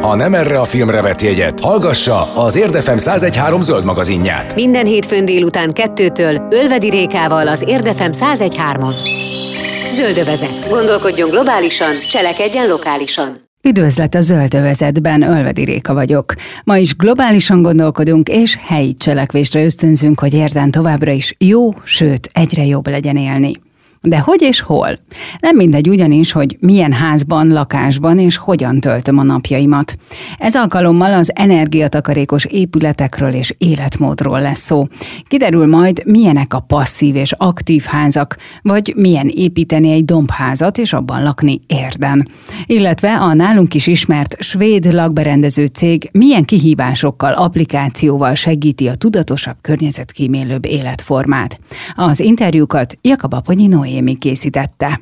Ha nem erre a filmre vett jegyet, hallgassa az Érdefem 1013 zöld magazinját. Minden hétfőn délután kettőtől Ölvedi Rékával az Érdefem 1013-on. Zöldövezet. Gondolkodjon globálisan, cselekedjen lokálisan. Üdvözlet a zöldövezetben, Ölvedi Réka vagyok. Ma is globálisan gondolkodunk, és helyi cselekvésre ösztönzünk, hogy érden továbbra is jó, sőt, egyre jobb legyen élni. De hogy és hol? Nem mindegy ugyanis, hogy milyen házban, lakásban és hogyan töltöm a napjaimat. Ez alkalommal az energiatakarékos épületekről és életmódról lesz szó. Kiderül majd, milyenek a passzív és aktív házak, vagy milyen építeni egy dombházat és abban lakni érden. Illetve a nálunk is ismert svéd lakberendező cég milyen kihívásokkal, applikációval segíti a tudatosabb, környezetkímélőbb életformát. Az interjúkat Jakab Aponyi Noé Noémi készítette.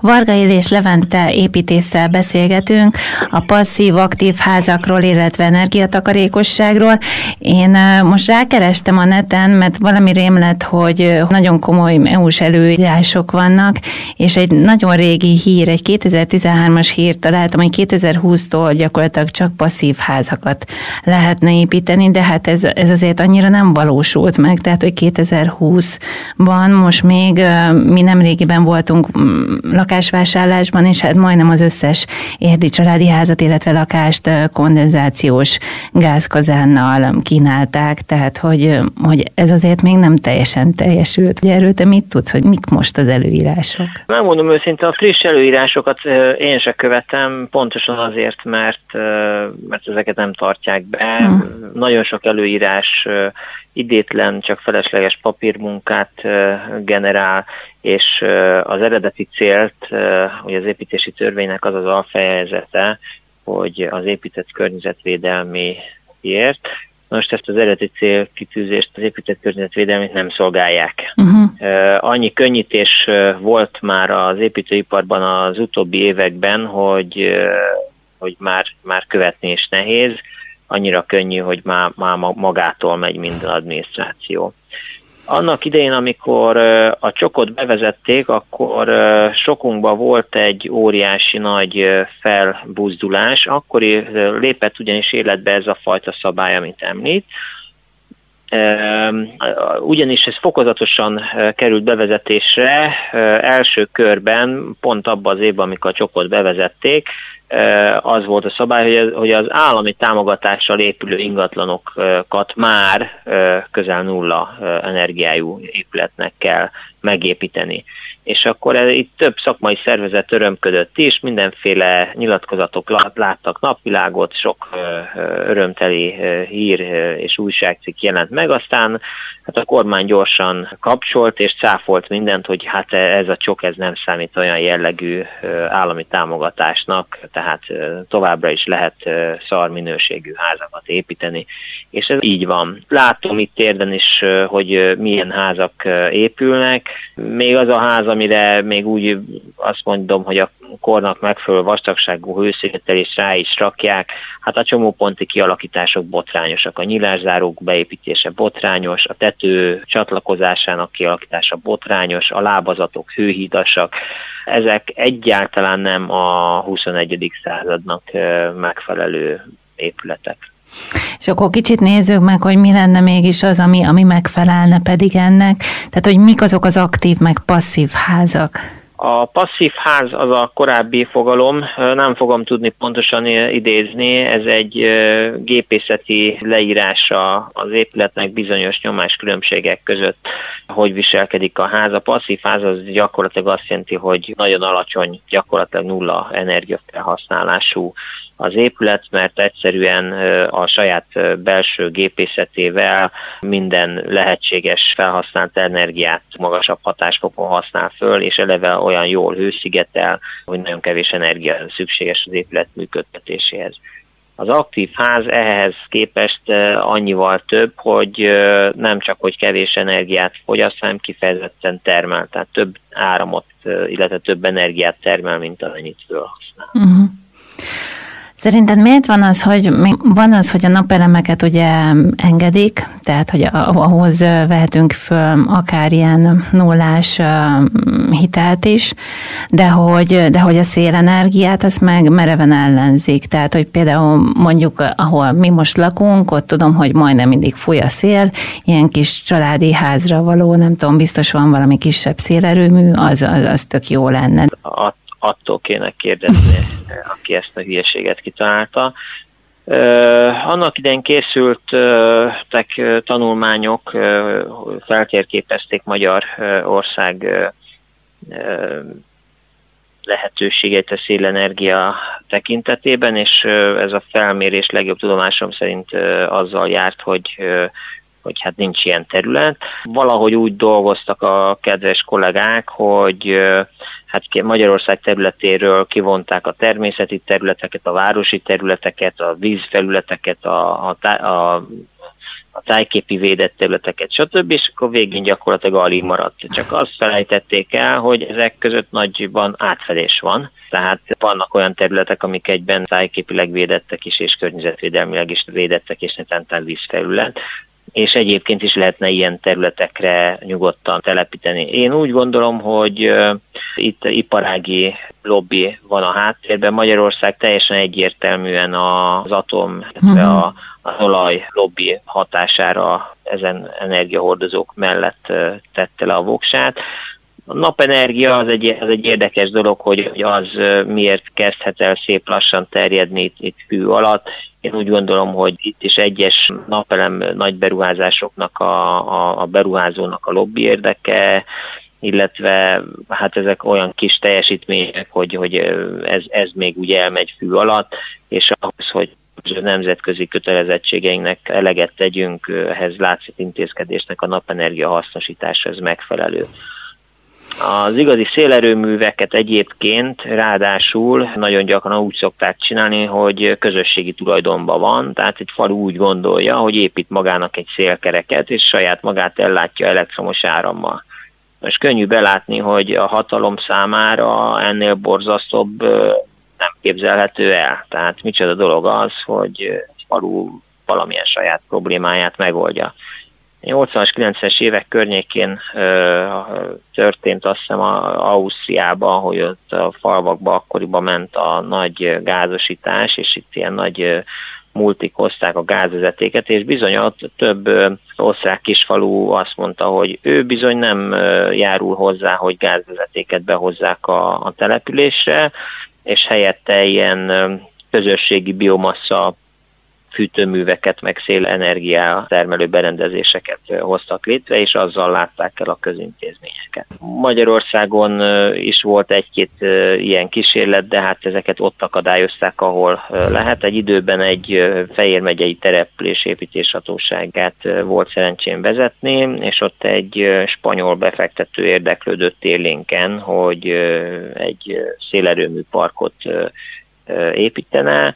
Varga és Levente építéssel beszélgetünk a passzív-aktív házakról, illetve energiatakarékosságról. Én most rákerestem a neten, mert valami rém hogy nagyon komoly EU-s előírások vannak, és egy nagyon régi hír, egy 2013-as hírt találtam, hogy 2020-tól gyakorlatilag csak passzív házakat lehetne építeni, de hát ez, ez azért annyira nem valósult meg, tehát hogy 2020-ban most még mi nem régiben voltunk lakásvásárlásban, és hát majdnem az összes érdi családi házat, illetve lakást kondenzációs gázkazánnal kínálták, tehát hogy, hogy ez azért még nem teljesen teljesült. Ugye erről te mit tudsz, hogy mik most az előírások? Nem mondom őszinte, a friss előírásokat én se követem, pontosan azért, mert, mert ezeket nem tartják be. Hmm. Nagyon sok előírás idétlen, csak felesleges papírmunkát generál, és az eredeti célt, hogy az építési törvénynek az az alfejezete, hogy az épített környezetvédelmiért, most ezt az eredeti célkitűzést az épített környezetvédelmét nem szolgálják. Uh-huh. Annyi könnyítés volt már az építőiparban az utóbbi években, hogy, hogy már, már követni is nehéz, annyira könnyű, hogy már, már magától megy minden adminisztráció. Annak idején, amikor a csokot bevezették, akkor sokunkban volt egy óriási nagy felbuzdulás, akkor lépett ugyanis életbe ez a fajta szabály, amit említ, ugyanis ez fokozatosan került bevezetésre, első körben, pont abban az évben, amikor a csokot bevezették, az volt a szabály, hogy az állami támogatással épülő ingatlanokat már közel nulla energiájú épületnek kell megépíteni. És akkor ez, itt több szakmai szervezet örömködött is, mindenféle nyilatkozatok láttak napvilágot, sok örömteli hír és újságcikk jelent meg, aztán hát a kormány gyorsan kapcsolt és cáfolt mindent, hogy hát ez a csok ez nem számít olyan jellegű állami támogatásnak, tehát továbbra is lehet szar minőségű házakat építeni, és ez így van. Látom itt érden is, hogy milyen házak épülnek, még az a ház, amire még úgy azt mondom, hogy a kornak megfelelő vastagságú hőszigetelést rá is rakják, hát a csomóponti kialakítások botrányosak. A nyilászárók beépítése botrányos, a tető csatlakozásának kialakítása botrányos, a lábazatok hőhídasak. Ezek egyáltalán nem a 21. századnak megfelelő épületek. És akkor kicsit nézzük meg, hogy mi lenne mégis az, ami, ami megfelelne pedig ennek. Tehát, hogy mik azok az aktív, meg passzív házak. A passzív ház az a korábbi fogalom, nem fogom tudni pontosan idézni, ez egy gépészeti leírása az épületnek bizonyos nyomáskülönbségek között, hogy viselkedik a ház. A passzív ház az gyakorlatilag azt jelenti, hogy nagyon alacsony, gyakorlatilag nulla energiafelhasználású az épület, mert egyszerűen a saját belső gépészetével minden lehetséges felhasznált energiát magasabb hatásfokon használ föl, és eleve olyan jól hőszigetel, hogy nagyon kevés energia szükséges az épület működtetéséhez. Az aktív ház ehhez képest annyival több, hogy nem csak, hogy kevés energiát fogyaszt, hanem kifejezetten termel, tehát több áramot, illetve több energiát termel, mint amennyit felhasznál. Uh-huh. Szerinted miért van az, hogy van az, hogy a napelemeket ugye engedik, tehát hogy ahhoz vehetünk föl akár ilyen nullás hitelt is, de hogy, de hogy a szélenergiát azt meg mereven ellenzik. Tehát, hogy például mondjuk, ahol mi most lakunk, ott tudom, hogy majdnem mindig fúj a szél, ilyen kis családi házra való, nem tudom, biztos van valami kisebb szélerőmű, az, az, az tök jó lenne. A attól kéne kérdezni, aki ezt a hülyeséget kitalálta. Uh, annak idején készültek uh, tanulmányok, feltérképezték Magyar ország lehetőségeit a szélenergia tekintetében, és ez a felmérés legjobb tudomásom szerint azzal járt, hogy hogy hát nincs ilyen terület. Valahogy úgy dolgoztak a kedves kollégák, hogy hát Magyarország területéről kivonták a természeti területeket, a városi területeket, a vízfelületeket, a, a, a, a tájképi védett területeket, stb. És akkor végén gyakorlatilag alig maradt. Csak azt felejtették el, hogy ezek között nagyban átfedés van. Tehát vannak olyan területek, amik egyben tájképileg védettek is, és környezetvédelmileg is védettek, és netán vízfelület és egyébként is lehetne ilyen területekre nyugodtan telepíteni. Én úgy gondolom, hogy itt iparági lobby van a háttérben. Magyarország teljesen egyértelműen az atom, uh-huh. a, az olaj lobby hatására ezen energiahordozók mellett tette le a voksát. A napenergia az egy, az egy érdekes dolog, hogy, az miért kezdhet el szép lassan terjedni itt, itt fű alatt. Én úgy gondolom, hogy itt is egyes napelem nagy beruházásoknak a, a, a beruházónak a lobby érdeke, illetve hát ezek olyan kis teljesítmények, hogy, hogy ez, ez még úgy elmegy fű alatt, és ahhoz, hogy a nemzetközi kötelezettségeinknek eleget tegyünk, ehhez látszik intézkedésnek a napenergia hasznosítása ez megfelelő. Az igazi szélerőműveket egyébként ráadásul nagyon gyakran úgy szokták csinálni, hogy közösségi tulajdonban van, tehát egy falu úgy gondolja, hogy épít magának egy szélkereket, és saját magát ellátja elektromos árammal. Most könnyű belátni, hogy a hatalom számára ennél borzasztóbb nem képzelhető el. Tehát micsoda dolog az, hogy egy falu valamilyen saját problémáját megoldja. 80-as, 90-es évek környékén történt azt hiszem a Ausztriában, hogy ott a falvakba akkoriban ment a nagy gázosítás, és itt ilyen nagy multik hozták a gázvezetéket, és bizony ott több osztrák kisfalú azt mondta, hogy ő bizony nem járul hozzá, hogy gázvezetéket behozzák a, a településre, és helyette ilyen közösségi biomassa fűtőműveket, meg szélenergia termelő berendezéseket hoztak létre, és azzal látták el a közintézményeket. Magyarországon is volt egy-két ilyen kísérlet, de hát ezeket ott akadályozták, ahol lehet. Egy időben egy Fejér megyei településépítés hatóságát volt szerencsém vezetni, és ott egy spanyol befektető érdeklődött élénken, hogy egy szélerőmű parkot építene,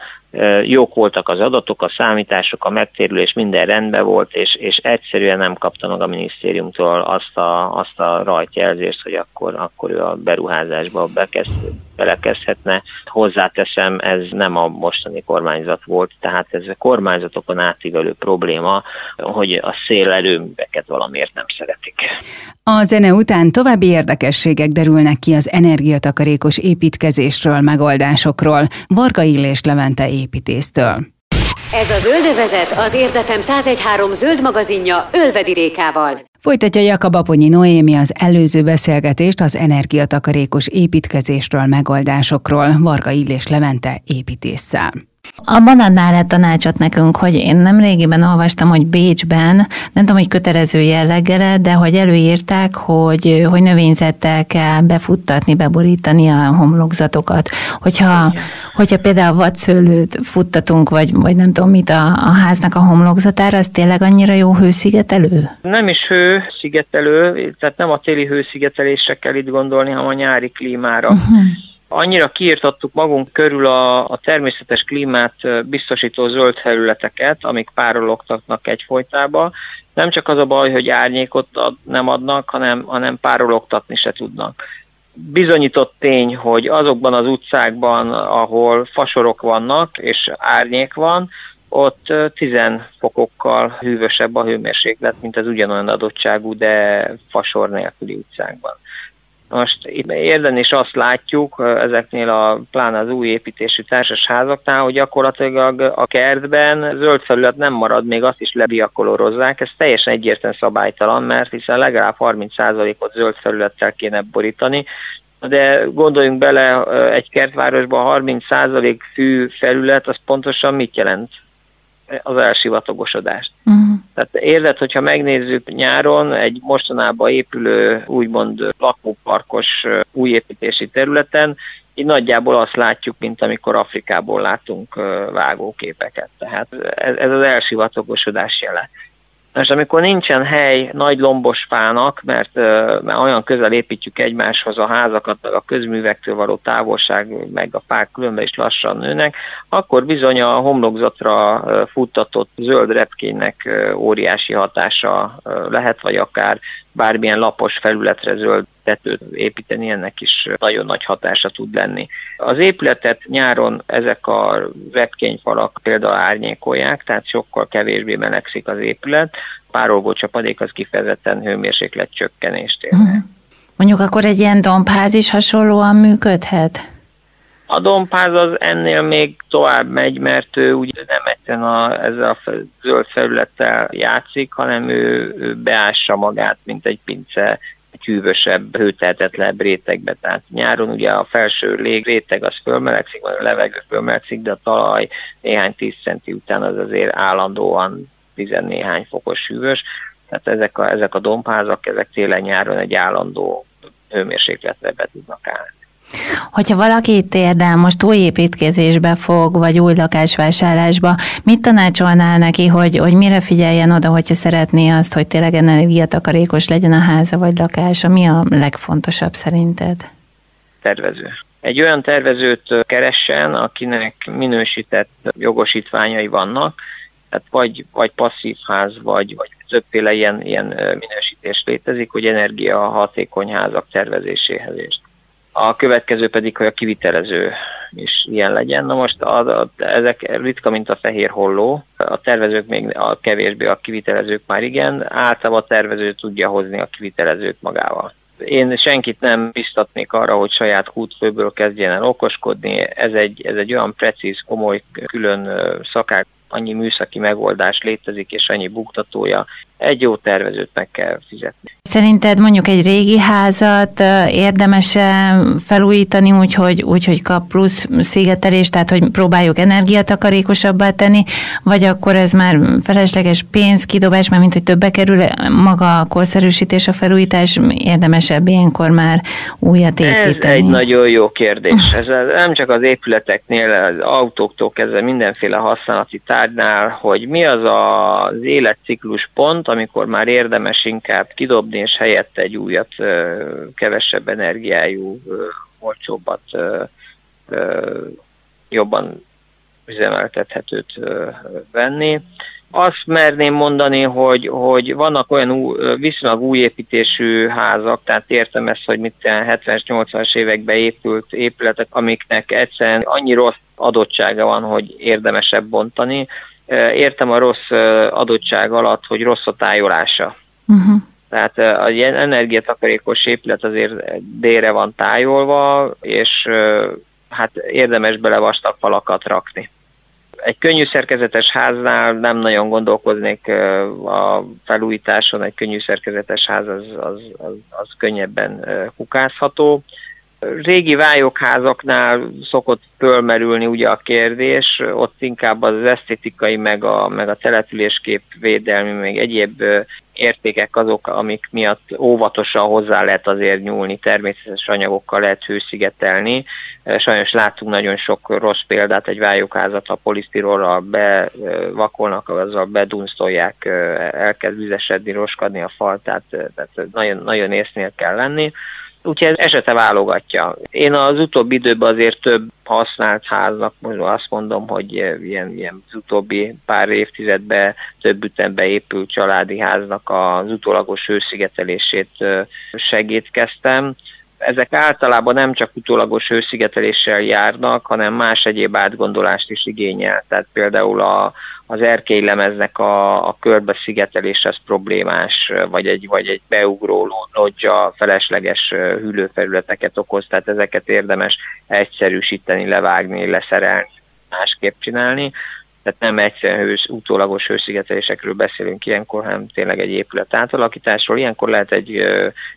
jók voltak az adatok, a számítások, a megtérülés, minden rendben volt, és, és egyszerűen nem kapta meg a minisztériumtól azt a, azt a rajtjelzést, hogy akkor, akkor ő a beruházásba bekezd, belekezdhetne. Hozzáteszem, ez nem a mostani kormányzat volt, tehát ez a kormányzatokon átívelő probléma, hogy a szélerőműveket valamiért nem szeretik. A zene után további érdekességek derülnek ki az energiatakarékos építkezésről, megoldásokról. Varga Illés Levente építésztől. Ez a Zöldövezet az Érdefem 1013 zöld magazinja Ölvedi Rékával. Folytatja Jakab Aponyi Noémi az előző beszélgetést az energiatakarékos építkezésről, megoldásokról Varga Illés Levente építésszel. A banannál lett tanácsot nekünk, hogy én nem régiben olvastam, hogy Bécsben, nem tudom, hogy kötelező jelleggel, de hogy előírták, hogy, hogy növényzettel kell befuttatni, beborítani a homlokzatokat. Hogyha, hogyha például vadszőlőt futtatunk, vagy, vagy nem tudom mit a, a háznak a homlokzatára, az tényleg annyira jó hőszigetelő? Nem is hőszigetelő, tehát nem a téli hőszigetelésre kell itt gondolni, hanem a nyári klímára. Uh-huh Annyira kiirtottuk magunk körül a, a természetes klímát biztosító zöld felületeket, amik párologtatnak egyfolytába. Nem csak az a baj, hogy árnyékot ad, nem adnak, hanem, hanem párologtatni se tudnak. Bizonyított tény, hogy azokban az utcákban, ahol fasorok vannak és árnyék van, ott 10 fokokkal hűvösebb a hőmérséklet, mint az ugyanolyan adottságú, de fasor nélküli utcákban. Most itt érden is azt látjuk ezeknél a plán az új építésű társasházaknál, hogy gyakorlatilag a kertben zöld felület nem marad, még azt is lebiakolorozzák. Ez teljesen egyértelműen szabálytalan, mert hiszen legalább 30%-ot zöld felülettel kéne borítani, de gondoljunk bele, egy kertvárosban 30% fű felület, az pontosan mit jelent? Az elsivatagosodást. Uh-huh. Tehát érted, hogyha megnézzük nyáron egy mostanában épülő úgymond lakóparkos újépítési területen, így nagyjából azt látjuk, mint amikor Afrikából látunk vágóképeket. Tehát ez, ez az elsivatagosodás jele. Most amikor nincsen hely nagy lombos fának, mert, mert olyan közel építjük egymáshoz a házakat, meg a közművektől való távolság, meg a fák különben is lassan nőnek, akkor bizony a homlokzatra futtatott zöld repkénynek óriási hatása lehet, vagy akár bármilyen lapos felületre zöld tetőt építeni, ennek is nagyon nagy hatása tud lenni. Az épületet nyáron ezek a repkényfalak például árnyékolják, tehát sokkal kevésbé melegszik az épület, párolgó csapadék az kifejezetten hőmérséklet csökkenést ér. Uh-huh. Mondjuk akkor egy ilyen dombház is hasonlóan működhet? A dombház az ennél még tovább megy, mert ő ugye nem egyszerűen a, ezzel a zöld felülettel játszik, hanem ő, ő beássa magát, mint egy pince egy hűvösebb, hőtehetetlenebb rétegbe. Tehát nyáron ugye a felső légréteg az fölmelegszik, vagy a levegő fölmelegszik, de a talaj néhány 10 centi után az azért állandóan tizennéhány fokos hűvös. Tehát ezek a, ezek a dombházak, ezek télen-nyáron egy állandó hőmérsékletre be tudnak állni. Hogyha valaki itt érdel, most új építkezésbe fog, vagy új lakásvásárlásba, mit tanácsolnál neki, hogy, hogy mire figyeljen oda, hogyha szeretné azt, hogy tényleg energiatakarékos legyen a háza vagy lakása? Mi a legfontosabb szerinted? Tervező. Egy olyan tervezőt keressen, akinek minősített jogosítványai vannak, tehát vagy, vagy passzív ház, vagy, vagy többféle ilyen, ilyen minősítés létezik, hogy energia hatékony házak tervezéséhez is. A következő pedig, hogy a kivitelező is ilyen legyen. Na most az, az, ezek ritka, mint a fehér holló. A tervezők még a kevésbé, a kivitelezők már igen. Általában a tervező tudja hozni a kivitelezőt magával. Én senkit nem biztatnék arra, hogy saját kútfőből kezdjen el okoskodni. Ez egy, ez egy olyan precíz, komoly, külön szakák annyi műszaki megoldás létezik, és annyi buktatója, egy jó tervezőt meg kell fizetni. Szerinted mondjuk egy régi házat érdemes felújítani úgy, hogy, úgy, hogy kap plusz szigetelést, tehát hogy próbáljuk energiatakarékosabbá tenni, vagy akkor ez már felesleges pénzkidobás, mert mint hogy többe kerül maga a korszerűsítés, a felújítás, érdemesebb ilyenkor már újat építeni? Ez egy nagyon jó kérdés. Ez nem csak az épületeknél, az autóktól kezdve mindenféle használati tárgynál, hogy mi az az életciklus pont, amikor már érdemes inkább kidobni, és helyette egy újat, kevesebb energiájú, olcsóbbat, jobban üzemeltethetőt venni. Azt merném mondani, hogy, hogy vannak olyan új, viszonylag új építésű házak, tehát értem ezt, hogy mit 70-es, 80-as években épült épületek, amiknek egyszerűen annyi rossz adottsága van, hogy érdemesebb bontani, értem a rossz adottság alatt, hogy rossz a tájolása. Uh-huh. Tehát az ilyen energiatakarékos épület azért délre van tájolva, és hát érdemes bele vastag falakat rakni. Egy könnyű szerkezetes háznál nem nagyon gondolkoznék a felújításon, egy könnyű szerkezetes ház az, az, az, az könnyebben kukázható. Régi vályokházaknál szokott fölmerülni ugye a kérdés, ott inkább az esztétikai, meg a, meg a településkép védelmi, meg egyéb értékek azok, amik miatt óvatosan hozzá lehet azért nyúlni, természetes anyagokkal lehet hőszigetelni. Sajnos láttunk nagyon sok rossz példát, egy vályokházat a polisztirolral bevakolnak, azzal bedunsztolják, elkezd vizesedni, roskadni a fal, tehát, tehát nagyon, nagyon észnél kell lenni úgyhogy esete válogatja. Én az utóbbi időben azért több használt háznak, azt mondom, hogy ilyen, ilyen az utóbbi pár évtizedben több ütembe épült családi háznak az utólagos hőszigetelését segítkeztem ezek általában nem csak utólagos hőszigeteléssel járnak, hanem más egyéb átgondolást is igényel. Tehát például a, az erkélylemeznek a, a körbeszigetelés az problémás, vagy egy, vagy egy beugró lodzsa felesleges hűlőfelületeket okoz, tehát ezeket érdemes egyszerűsíteni, levágni, leszerelni, másképp csinálni. Tehát nem egyszerűen hős, utólagos hőszigetelésekről beszélünk ilyenkor, hanem tényleg egy épület átalakításról. Ilyenkor lehet egy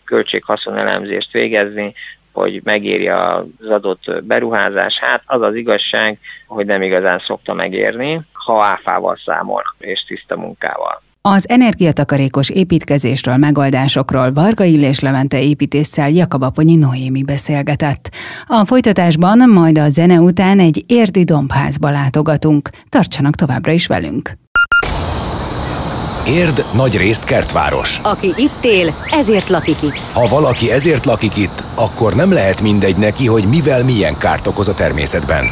költséghaszon elemzést végezni, hogy megéri az adott beruházás. Hát az az igazság, hogy nem igazán szokta megérni, ha áfával számol és tiszta munkával. Az energiatakarékos építkezésről, megoldásokról Varga Illés Levente építéssel Jakabaponyi Noémi beszélgetett. A folytatásban majd a zene után egy érdi dombházba látogatunk. Tartsanak továbbra is velünk! Érd nagy részt kertváros. Aki itt él, ezért lakik itt. Ha valaki ezért lakik itt, akkor nem lehet mindegy neki, hogy mivel milyen kárt okoz a természetben.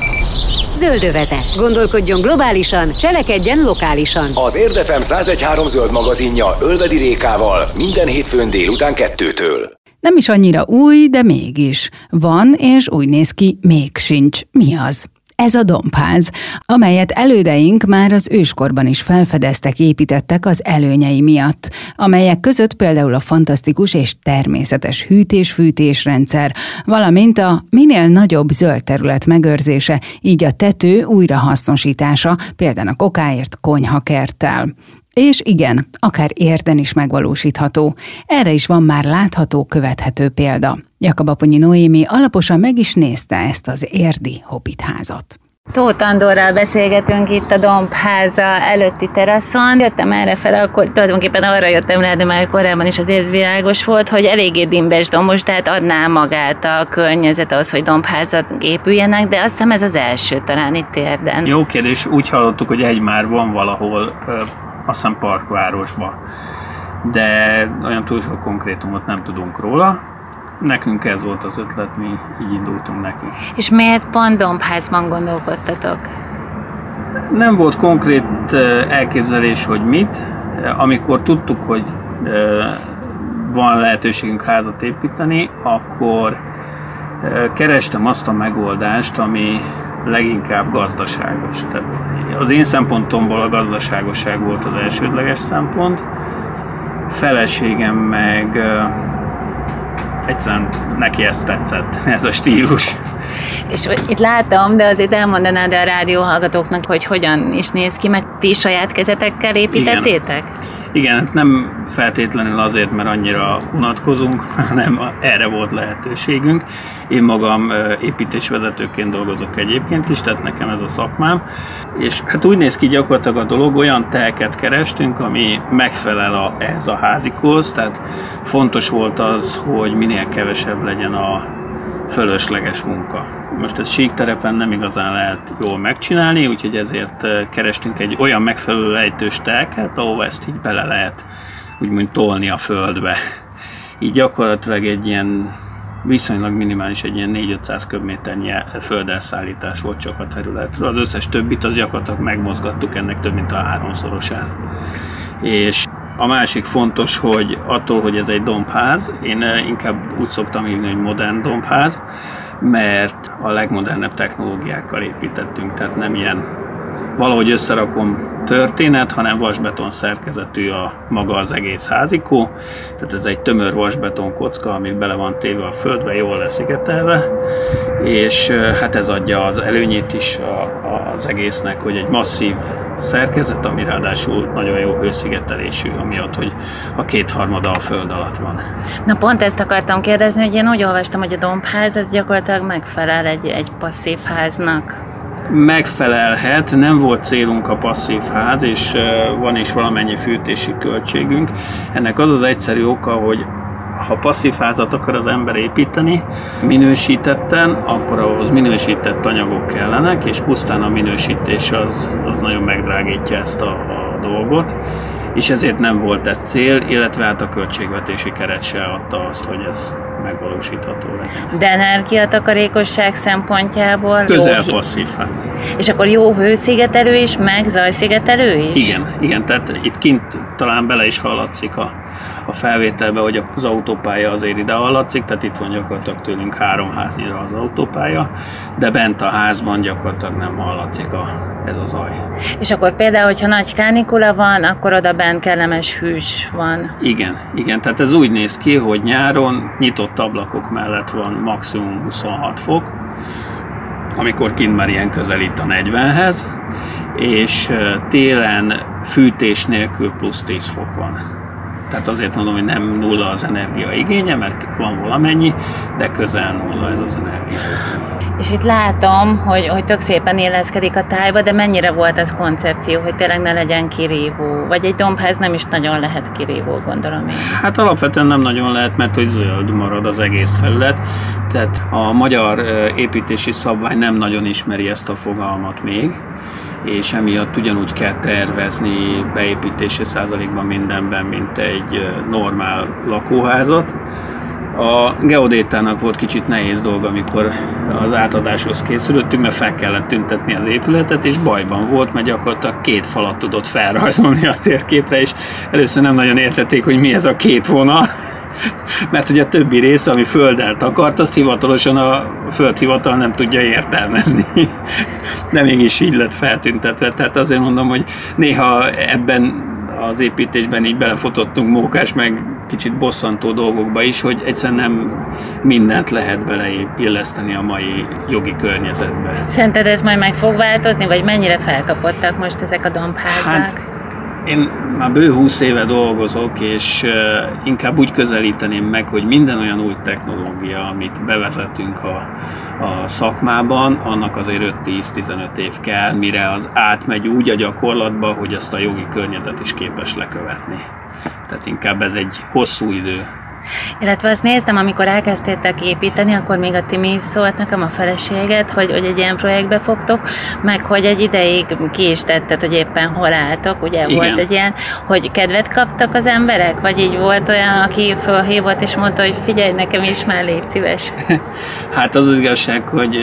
Zöldövezet. Gondolkodjon globálisan, cselekedjen lokálisan. Az Érdefem 1013 zöld magazinja Ölvedi Rékával minden hétfőn délután kettőtől. Nem is annyira új, de mégis. Van, és úgy néz ki, még sincs. Mi az? Ez a dombház, amelyet elődeink már az őskorban is felfedeztek, építettek az előnyei miatt, amelyek között például a fantasztikus és természetes hűtés-fűtés rendszer, valamint a minél nagyobb zöld terület megőrzése, így a tető újrahasznosítása, például a kokáért konyhakerttel. És igen, akár érden is megvalósítható. Erre is van már látható, követhető példa. Jakabaponyi Noémi alaposan meg is nézte ezt az érdi hobbitházat. Tóth Andorral beszélgetünk itt a Dombháza előtti teraszon. Jöttem erre fel, akkor tulajdonképpen arra jöttem rá, de már korábban is azért világos volt, hogy eléggé dimbes dombos, tehát adná magát a környezet ahhoz, hogy dombházat épüljenek, de azt hiszem ez az első talán itt érden. Jó kérdés, úgy hallottuk, hogy egy már van valahol azt hiszem parkvárosba. De olyan túl sok konkrétumot nem tudunk róla. Nekünk ez volt az ötlet, mi így indultunk neki. És miért pont Dombházban gondolkodtatok? Nem volt konkrét elképzelés, hogy mit. Amikor tudtuk, hogy van lehetőségünk házat építeni, akkor kerestem azt a megoldást, ami leginkább gazdaságos. Tehát az én szempontomból a gazdaságosság volt az elsődleges szempont. Feleségem meg egyszerűen neki ezt tetszett, ez a stílus. És itt láttam, de azért elmondanád a rádióhallgatóknak, hogy hogyan is néz ki, meg ti saját kezetekkel építettétek? Igen. Igen, hát nem feltétlenül azért, mert annyira unatkozunk, hanem erre volt lehetőségünk. Én magam építésvezetőként dolgozok egyébként is, tehát nekem ez a szakmám. És hát úgy néz ki gyakorlatilag a dolog, olyan telket kerestünk, ami megfelel a, ehhez a házikhoz, tehát fontos volt az, hogy minél kevesebb legyen a fölösleges munka. Most ez sík terepen nem igazán lehet jól megcsinálni, úgyhogy ezért eh, kerestünk egy olyan megfelelő lejtős telket, ahova ezt így bele lehet úgymond tolni a földbe. Így gyakorlatilag egy ilyen viszonylag minimális, egy ilyen 4-500 köbméternyi földelszállítás volt csak a területről. Az összes többit az gyakorlatilag megmozgattuk ennek több mint a háromszorosát. És a másik fontos, hogy attól, hogy ez egy dombház, én eh, inkább úgy szoktam hívni, hogy modern dombház, mert a legmodernebb technológiákkal építettünk, tehát nem ilyen valahogy összerakom történet, hanem vasbeton szerkezetű a maga az egész házikó. Tehát ez egy tömör vasbeton kocka, ami bele van téve a földbe, jól leszigetelve, és hát ez adja az előnyét is a, az egésznek, hogy egy masszív szerkezet, ami ráadásul nagyon jó hőszigetelésű, amiatt, hogy a kétharmada a föld alatt van. Na pont ezt akartam kérdezni, hogy én úgy olvastam, hogy a dombház ez gyakorlatilag megfelel egy, egy passzív háznak megfelelhet, nem volt célunk a passzív ház, és van is valamennyi fűtési költségünk. Ennek az az egyszerű oka, hogy ha passzív házat akar az ember építeni minősítetten, akkor ahhoz minősített anyagok kellenek, és pusztán a minősítés az, az nagyon megdrágítja ezt a, a dolgot. És ezért nem volt ez cél, illetve hát a költségvetési keret se adta azt, hogy ez megvalósítható legyen. De energiatakarékosság szempontjából Közel jó, passzív. Hát. És akkor jó hőszigetelő is, meg zajszigetelő is? Igen, igen, tehát itt kint talán bele is hallatszik a a felvételbe, hogy az autópálya azért ide hallatszik, tehát itt van gyakorlatilag tőlünk három háznyira az autópálya, de bent a házban gyakorlatilag nem hallatszik a, ez a zaj. És akkor például, hogyha nagy kánikula van, akkor oda bent kellemes hűs van. Igen, igen, tehát ez úgy néz ki, hogy nyáron nyitott ablakok mellett van maximum 26 fok, amikor kint már ilyen közelít a 40-hez, és télen fűtés nélkül plusz 10 fok van. Tehát azért mondom, hogy nem nulla az energia igénye, mert van valamennyi, de közel nulla ez az energia. És itt látom, hogy, hogy tök szépen éleszkedik a tájba, de mennyire volt ez koncepció, hogy tényleg ne legyen kirívó? Vagy egy dombház nem is nagyon lehet kirívó, gondolom én. Hát alapvetően nem nagyon lehet, mert hogy zöld marad az egész felület. Tehát a magyar építési szabvány nem nagyon ismeri ezt a fogalmat még és emiatt ugyanúgy kell tervezni beépítési százalékban mindenben, mint egy normál lakóházat. A geodétának volt kicsit nehéz dolga, amikor az átadáshoz készülöttünk, mert fel kellett tüntetni az épületet, és bajban volt, mert gyakorlatilag két falat tudott felrajzolni a térképre, és először nem nagyon értették, hogy mi ez a két vonal, mert hogy a többi része, ami földdel akart, azt hivatalosan a földhivatal nem tudja értelmezni. De mégis így lett feltüntetve. Tehát azért mondom, hogy néha ebben az építésben így belefotottunk mókás, meg kicsit bosszantó dolgokba is, hogy egyszerűen nem mindent lehet beleilleszteni a mai jogi környezetbe. Szerinted ez majd meg fog változni, vagy mennyire felkapottak most ezek a dombházak? Hát, én már bő 20 éve dolgozok, és inkább úgy közelíteném meg, hogy minden olyan új technológia, amit bevezetünk a, a szakmában, annak azért 5-10-15 év kell, mire az átmegy úgy a gyakorlatba, hogy azt a jogi környezet is képes lekövetni. Tehát inkább ez egy hosszú idő illetve azt néztem, amikor elkezdtétek építeni, akkor még a Timi szólt nekem a feleséget, hogy, hogy egy ilyen projektbe fogtok, meg hogy egy ideig ki is tetted, hogy éppen hol álltok, ugye Igen. volt egy ilyen, hogy kedvet kaptak az emberek, vagy így volt olyan, aki fölhívott és mondta, hogy figyelj, nekem is már légy szíves. hát az az igazság, hogy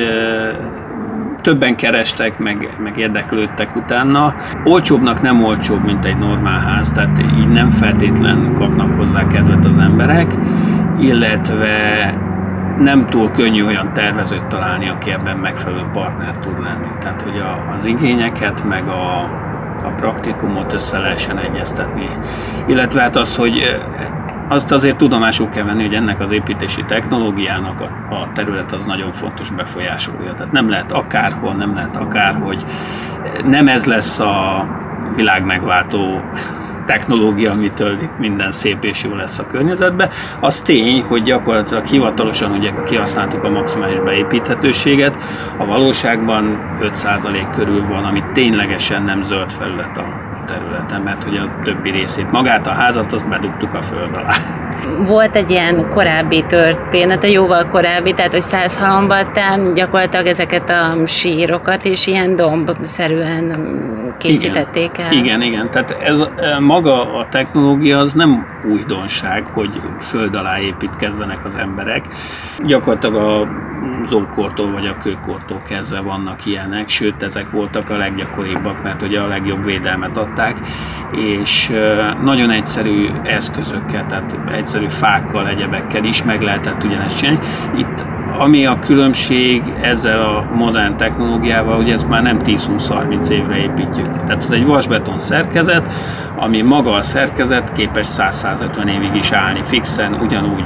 többen kerestek, meg, meg érdeklődtek utána. Olcsóbbnak nem olcsóbb, mint egy normál ház, tehát így nem feltétlen kapnak hozzá kedvet az emberek, illetve nem túl könnyű olyan tervezőt találni, aki ebben megfelelő partner tud lenni. Tehát, hogy a, az igényeket, meg a, a praktikumot össze lehessen egyeztetni. Illetve hát az, hogy azt azért tudomásul kell venni, hogy ennek az építési technológiának a, a terület az nagyon fontos befolyásolja. Tehát nem lehet akárhol, nem lehet akárhogy. Nem ez lesz a világ megváltó technológia, amitől itt minden szép és jó lesz a környezetbe. Az tény, hogy gyakorlatilag hivatalosan ugye kihasználtuk a maximális beépíthetőséget, a valóságban 5% körül van, ami ténylegesen nem zöld felület a területen, mert hogy a többi részét, magát a házat, azt bedugtuk a föld alá. Volt egy ilyen korábbi történet, a jóval korábbi, tehát hogy száz halombattán gyakorlatilag ezeket a sírokat és ilyen dombszerűen készítették igen, el. Igen, igen, tehát ez maga a technológia az nem újdonság, hogy föld alá építkezzenek az emberek. Gyakorlatilag a ókortól vagy a kőkortól kezdve vannak ilyenek, sőt ezek voltak a leggyakoribbak, mert ugye a legjobb védelmet adták, és nagyon egyszerű eszközökkel, tehát egyszerű fákkal, egyebekkel is meg lehetett ugyanezt csinálni. Itt ami a különbség ezzel a modern technológiával, hogy ezt már nem 10-20-30 évre építjük. Tehát ez egy vasbeton szerkezet, ami maga a szerkezet képes 100-150 évig is állni fixen, ugyanúgy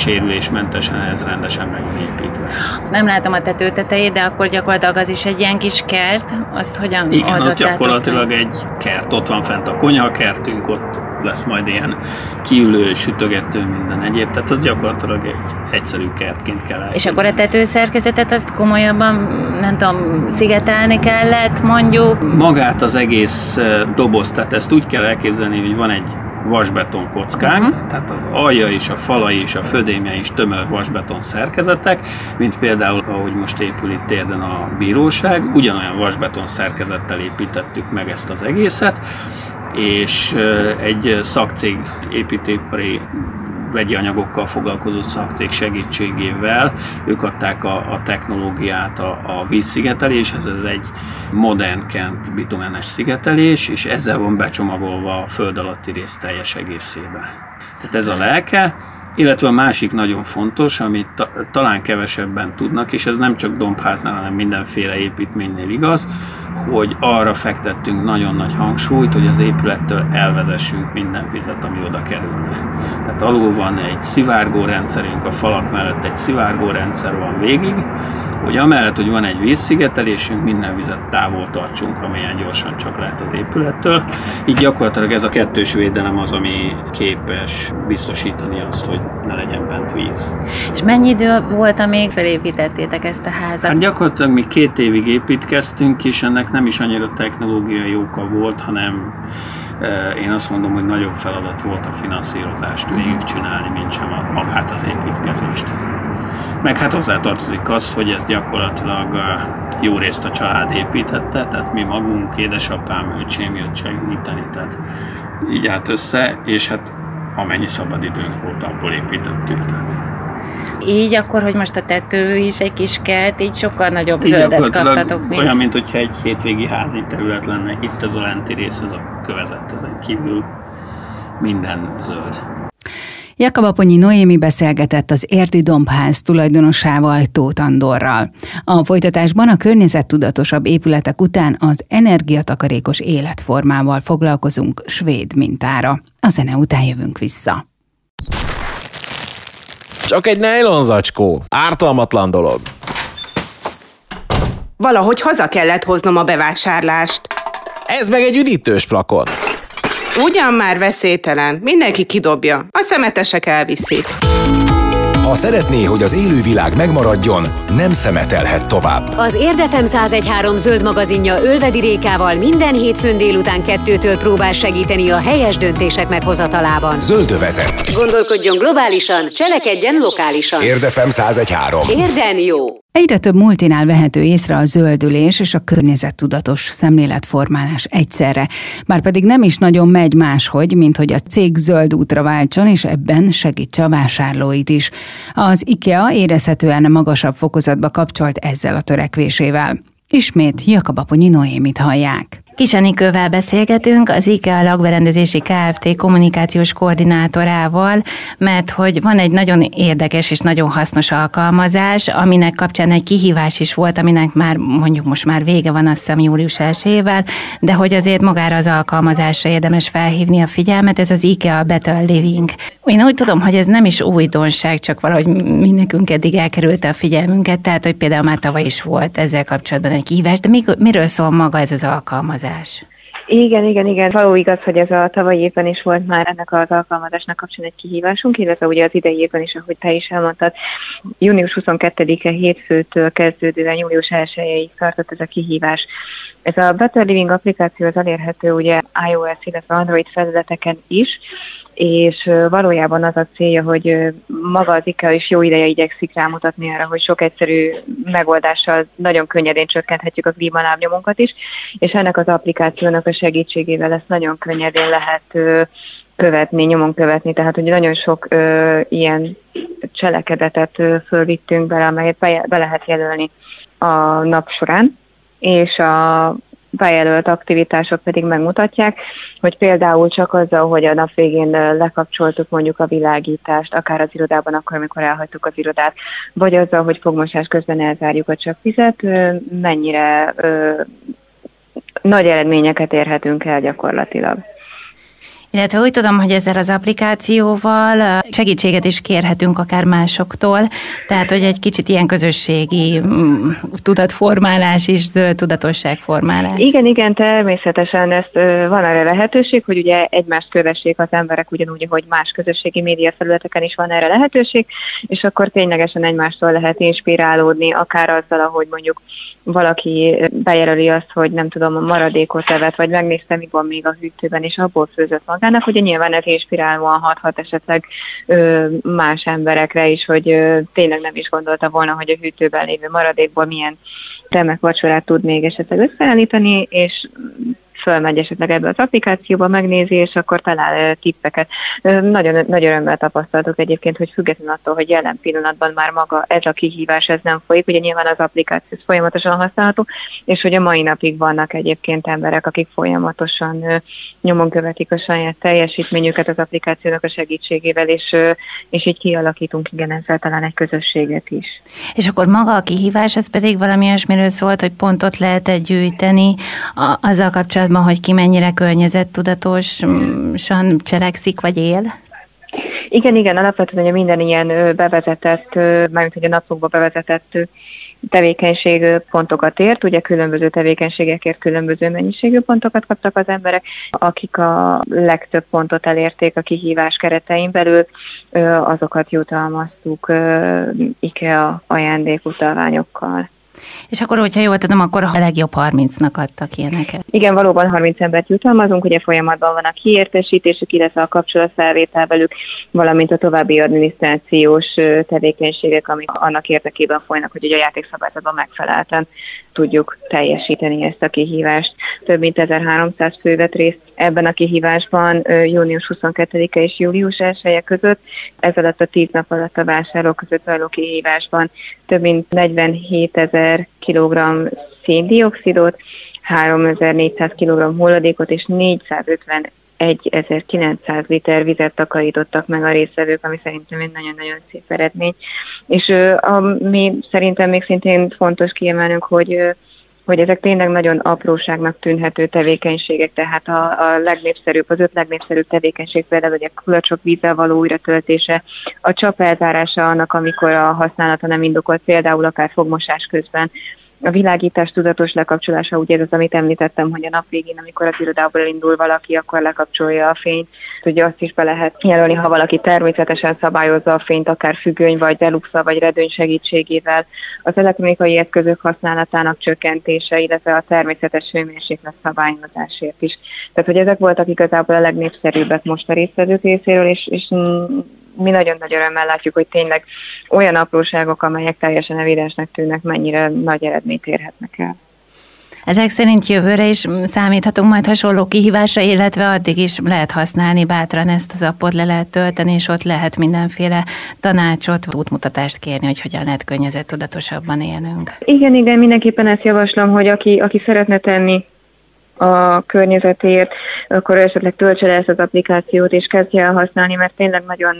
sérülésmentesen ez rendesen meg van építve. Nem látom a tető tetejét, de akkor gyakorlatilag az is egy ilyen kis kert, azt hogyan Igen, az gyakorlatilag meg? egy kert, ott van fent a konyhakertünk, ott lesz majd ilyen kiülő, sütögető, minden egyéb, tehát az gyakorlatilag egy egyszerű kertként kell elképzelni. És akkor a tetőszerkezetet azt komolyabban, nem tudom, szigetelni kellett mondjuk? Magát az egész doboz, tehát ezt úgy kell elképzelni, hogy van egy vasbeton kockánk, uh-huh. tehát az alja is, a falai is, a födémje is tömör vasbeton szerkezetek, mint például, ahogy most épül itt térden a bíróság, ugyanolyan vasbeton szerkezettel építettük meg ezt az egészet, és egy szakcég építőipari vegyi anyagokkal foglalkozó szakcég segítségével ők adták a, a technológiát a, a vízszigeteléshez, ez egy modern kent bitumenes szigetelés, és ezzel van becsomagolva a föld alatti rész teljes egészébe. Tehát ez a lelke, illetve a másik nagyon fontos, amit ta, talán kevesebben tudnak, és ez nem csak Dombháznál, hanem mindenféle építménynél igaz, hogy arra fektettünk nagyon nagy hangsúlyt, hogy az épülettől elvezessünk minden vizet, ami oda kerülne. Tehát alul van egy szivárgó rendszerünk, a falak mellett egy szivárgó rendszer van végig, hogy amellett, hogy van egy vízszigetelésünk, minden vizet távol tartsunk, amilyen gyorsan csak lehet az épülettől. Így gyakorlatilag ez a kettős védelem az, ami képes biztosítani azt, hogy ne legyen bent víz. És mennyi idő volt, amíg felépítettétek ezt a házat? Hát gyakorlatilag mi két évig építkeztünk, és ennek nem is annyira technológiai oka volt, hanem én azt mondom, hogy nagyobb feladat volt a finanszírozást végigcsinálni, mint sem a, magát az építkezést. Meg hát hozzátartozik az, hogy ez gyakorlatilag jó részt a család építette, tehát mi magunk, édesapám, öcsém jött segíteni, tehát így állt össze, és hát amennyi szabad időnk volt, abból építettük. Így akkor, hogy most a tető is egy kis kert, így sokkal nagyobb így zöldet kaptatok. Mint... Olyan, mint hogyha egy hétvégi házi terület lenne. Itt ez a lenti rész, ez a kövezett, ezen kívül minden zöld. Jakabaponyi Noémi beszélgetett az Érdi Dombház tulajdonosával Tóth Andorral. A folytatásban a környezettudatosabb épületek után az energiatakarékos életformával foglalkozunk svéd mintára. A zene után jövünk vissza. Csak egy nejlonzacskó. Ártalmatlan dolog. Valahogy haza kellett hoznom a bevásárlást. Ez meg egy üdítős plakon. Ugyan már veszélytelen, mindenki kidobja, a szemetesek elviszik. Ha szeretné, hogy az élővilág megmaradjon, nem szemetelhet tovább. Az Érdefem 1013 zöld magazinja Ölvedi Rékával minden hétfőn délután kettőtől próbál segíteni a helyes döntések meghozatalában. Zöldövezet. Gondolkodjon globálisan, cselekedjen lokálisan. Érdefem 1013. Érden jó! Egyre több multinál vehető észre a zöldülés és a környezettudatos szemléletformálás egyszerre. Márpedig nem is nagyon megy máshogy, mint hogy a cég zöld útra váltson, és ebben segítse a vásárlóit is. Az IKEA érezhetően magasabb fokozatba kapcsolt ezzel a törekvésével. Ismét Jakabaponyi Noémit hallják. Kis Enikővel beszélgetünk, az IKEA lakberendezési Kft. kommunikációs koordinátorával, mert hogy van egy nagyon érdekes és nagyon hasznos alkalmazás, aminek kapcsán egy kihívás is volt, aminek már mondjuk most már vége van, azt hiszem július 1 de hogy azért magára az alkalmazásra érdemes felhívni a figyelmet, ez az IKEA Better Living. Én úgy tudom, hogy ez nem is újdonság, csak valahogy mindenkünk eddig elkerülte a figyelmünket, tehát hogy például már tavaly is volt ezzel kapcsolatban egy kihívás, de miről szól maga ez az alkalmazás? Alkalmazás. Igen, igen, igen. Való igaz, hogy ez a tavalyi évben is volt már ennek az alkalmazásnak kapcsán egy kihívásunk, illetve ugye az idei évben is, ahogy te is elmondtad, június 22-e hétfőtől kezdődően július 1-ig tartott ez a kihívás. Ez a Better Living applikáció az elérhető ugye iOS, illetve Android felületeken is, és valójában az a célja, hogy maga az IKEA is jó ideje igyekszik rámutatni arra, hogy sok egyszerű megoldással nagyon könnyedén csökkenthetjük a klímalábnyomunkat is, és ennek az applikációnak a segítségével ezt nagyon könnyedén lehet követni, nyomon követni, tehát hogy nagyon sok ö, ilyen cselekedetet ö, fölvittünk bele, amelyet be, be lehet jelölni a nap során, és a bejelölt aktivitások pedig megmutatják, hogy például csak azzal, hogy a nap végén lekapcsoltuk mondjuk a világítást, akár az irodában, akkor, amikor elhagytuk az irodát, vagy azzal, hogy fogmosás közben elzárjuk a csapvizet, mennyire ö, nagy eredményeket érhetünk el gyakorlatilag. Illetve úgy tudom, hogy ezzel az applikációval segítséget is kérhetünk akár másoktól, tehát hogy egy kicsit ilyen közösségi mm, tudatformálás is, zöld tudatosságformálás. Igen, igen, természetesen ezt van erre lehetőség, hogy ugye egymást kövessék az emberek ugyanúgy, hogy más közösségi média felületeken is van erre lehetőség, és akkor ténylegesen egymástól lehet inspirálódni, akár azzal, ahogy mondjuk valaki bejelöli azt, hogy nem tudom, a maradékot evett, vagy megnézte, mi van még a hűtőben, és abból főzött magának, hogy nyilván ez inspirálóan hathat esetleg ö, más emberekre is, hogy ö, tényleg nem is gondolta volna, hogy a hűtőben lévő maradékból milyen remek vacsorát tud még esetleg összeállítani, és fölmegy esetleg ebbe az applikációba, megnézi, és akkor talál tippeket. Nagyon nagy örömmel tapasztaltuk egyébként, hogy független attól, hogy jelen pillanatban már maga ez a kihívás, ez nem folyik, ugye nyilván az applikáció folyamatosan használható, és hogy a mai napig vannak egyébként emberek, akik folyamatosan nyomon követik a saját teljesítményüket az applikációnak a segítségével, és, és így kialakítunk igen ezzel talán egy közösséget is. És akkor maga a kihívás, ez pedig valami olyasmiről szólt, hogy pontot lehet gyűjteni a, azzal kapcsolatban, hogy ki mennyire környezettudatosan cselekszik vagy él? Igen, igen, alapvetően ugye minden ilyen bevezetett, mármint hogy a napokba bevezetett tevékenység pontokat ért, ugye különböző tevékenységekért különböző mennyiségű pontokat kaptak az emberek, akik a legtöbb pontot elérték a kihívás keretein belül, azokat jutalmaztuk IKEA ajándékutalványokkal. És akkor, hogyha jól tudom, akkor a legjobb 30-nak adtak ilyeneket. Igen, valóban 30 embert jutalmazunk, ugye folyamatban van a kiértesítésük, illetve a kapcsolatfelvétel velük, valamint a további adminisztrációs tevékenységek, amik annak érdekében folynak, hogy a játékszabályzatban megfelelten tudjuk teljesíteni ezt a kihívást. Több mint 1300 fő vett részt ebben a kihívásban június 22-e és július 1 -e között. Ez alatt a 10 nap alatt a vásárlók között való kihívásban több mint 47 ezer kg széndiokszidot, 3400 kg hulladékot és 450 1900 liter vizet takarítottak meg a részvevők, ami szerintem egy nagyon-nagyon szép eredmény. És ami szerintem még szintén fontos kiemelnünk, hogy hogy ezek tényleg nagyon apróságnak tűnhető tevékenységek, tehát a, a legnépszerűbb, az öt legnépszerűbb tevékenység például, hogy a kulacsok vízzel való újratöltése, a csap elzárása annak, amikor a használata nem indokolt, például akár fogmosás közben, a világítás tudatos lekapcsolása, ugye az, amit említettem, hogy a nap végén, amikor az irodából indul valaki, akkor lekapcsolja a fényt. Ugye azt is be lehet jelölni, ha valaki természetesen szabályozza a fényt, akár függöny, vagy deluxa, vagy redőny segítségével. Az elektronikai eszközök használatának csökkentése, illetve a természetes hőmérséklet szabályozásért is. Tehát, hogy ezek voltak igazából a legnépszerűbbek most a résztvevők részéről, és, és mi nagyon nagy örömmel látjuk, hogy tényleg olyan apróságok, amelyek teljesen evidensnek tűnnek, mennyire nagy eredményt érhetnek el. Ezek szerint jövőre is számíthatunk majd hasonló kihívásra, illetve addig is lehet használni bátran ezt az appot le lehet tölteni, és ott lehet mindenféle tanácsot, útmutatást kérni, hogy hogyan lehet tudatosabban élnünk. Igen, igen, mindenképpen ezt javaslom, hogy aki, aki szeretne tenni a környezetért, akkor esetleg töltse le ezt az applikációt, és kezdje el használni, mert tényleg nagyon,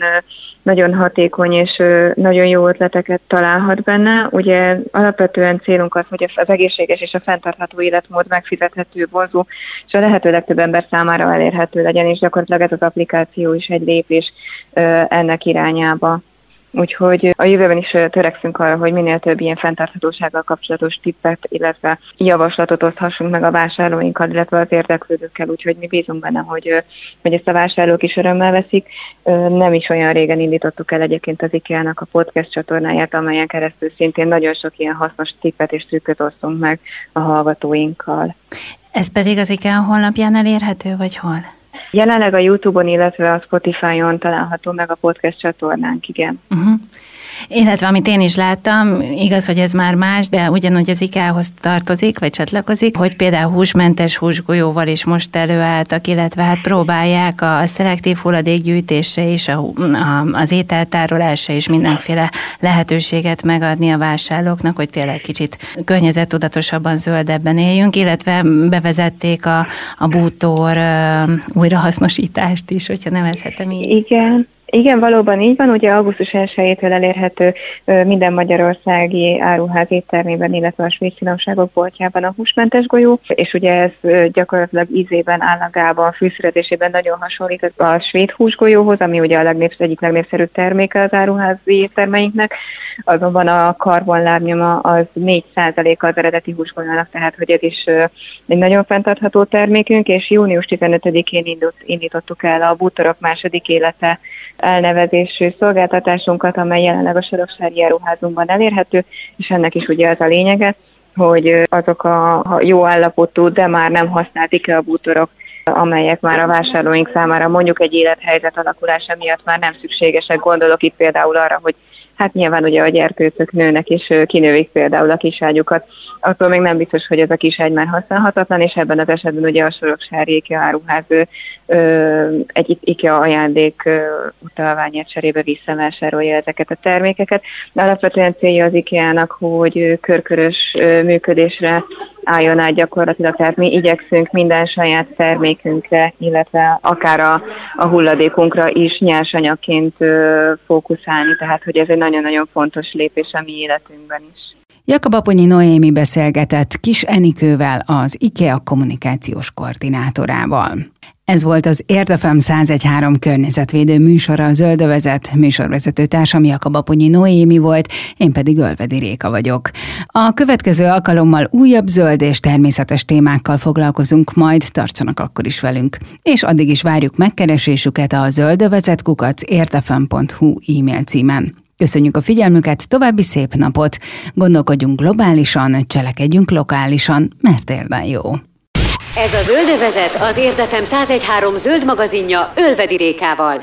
nagyon hatékony, és nagyon jó ötleteket találhat benne. Ugye alapvetően célunk az, hogy az egészséges és a fenntartható életmód megfizethető, vonzó, és a lehető legtöbb ember számára elérhető legyen, és gyakorlatilag ez az applikáció is egy lépés ennek irányába. Úgyhogy a jövőben is törekszünk arra, hogy minél több ilyen fenntarthatósággal kapcsolatos tippet, illetve javaslatot oszthassunk meg a vásárlóinkkal, illetve az érdeklődőkkel, úgyhogy mi bízunk benne, hogy, hogy ezt a vásárlók is örömmel veszik. Nem is olyan régen indítottuk el egyébként az IKEA-nak a podcast csatornáját, amelyen keresztül szintén nagyon sok ilyen hasznos tippet és trükköt osztunk meg a hallgatóinkkal. Ez pedig az IKEA honlapján elérhető, vagy hol? Jelenleg a YouTube-on, illetve a Spotify-on található meg a podcast csatornánk, igen. Uh-huh. Illetve amit én is láttam, igaz, hogy ez már más, de ugyanúgy az IKEA-hoz tartozik, vagy csatlakozik, hogy például húsmentes húsgolyóval is most előálltak, illetve hát próbálják a szelektív hulladékgyűjtésre és a, a, az ételtárolásra is mindenféle lehetőséget megadni a vásárlóknak, hogy tényleg kicsit környezettudatosabban, zöldebben éljünk, illetve bevezették a, a bútor újrahasznosítást is, hogyha nevezhetem így. Igen. Igen, valóban így van. Ugye augusztus 1-től elérhető minden magyarországi áruház éttermében, illetve a svéd finomságok boltjában a húsmentes golyó, és ugye ez gyakorlatilag ízében, állagában, fűszerezésében nagyon hasonlít a svéd húsgolyóhoz, ami ugye a legnépszerű, egyik legnépszerűbb terméke az áruházi éttermeinknek, azonban a karbonlábnyoma az 4%-a az eredeti húsgolyónak, tehát hogy ez is egy nagyon fenntartható termékünk, és június 15-én indítottuk el a bútorok második élete elnevezésű szolgáltatásunkat, amely jelenleg a Soroksári Áruházunkban elérhető, és ennek is ugye az a lényege, hogy azok a jó állapotú, de már nem használt IKEA bútorok, amelyek már a vásárlóink számára mondjuk egy élethelyzet alakulása miatt már nem szükségesek. Gondolok itt például arra, hogy hát nyilván ugye a gyerkőcök nőnek, és kinővik például a kiságyukat, attól még nem biztos, hogy ez a kiságy már használhatatlan, és ebben az esetben ugye a Soroksári IKEA áruház egy IKEA ajándék utalványért cserébe visszavásárolja ezeket a termékeket. De alapvetően célja az IKEA-nak, hogy körkörös működésre álljon át gyakorlatilag, tehát mi igyekszünk minden saját termékünkre, illetve akár a, a hulladékunkra is nyersanyagként fókuszálni, tehát hogy ez egy nagyon-nagyon fontos lépés a mi életünkben is. Jakab Aponyi Noémi beszélgetett Kis Enikővel, az IKEA kommunikációs koordinátorával. Ez volt az Érdefem 1013 környezetvédő műsora, a Zöldövezet műsorvezető társam Jakab Aponyi Noémi volt, én pedig Ölvedi Réka vagyok. A következő alkalommal újabb zöld és természetes témákkal foglalkozunk, majd tartsanak akkor is velünk. És addig is várjuk megkeresésüket a zöldövezetkukac érdefem.hu e-mail címen. Köszönjük a figyelmüket, további szép napot! Gondolkodjunk globálisan, cselekedjünk lokálisan, mert érden jó. Ez a Zöldövezet az Érdefem 1013 zöld magazinja Ölvedi Rékával.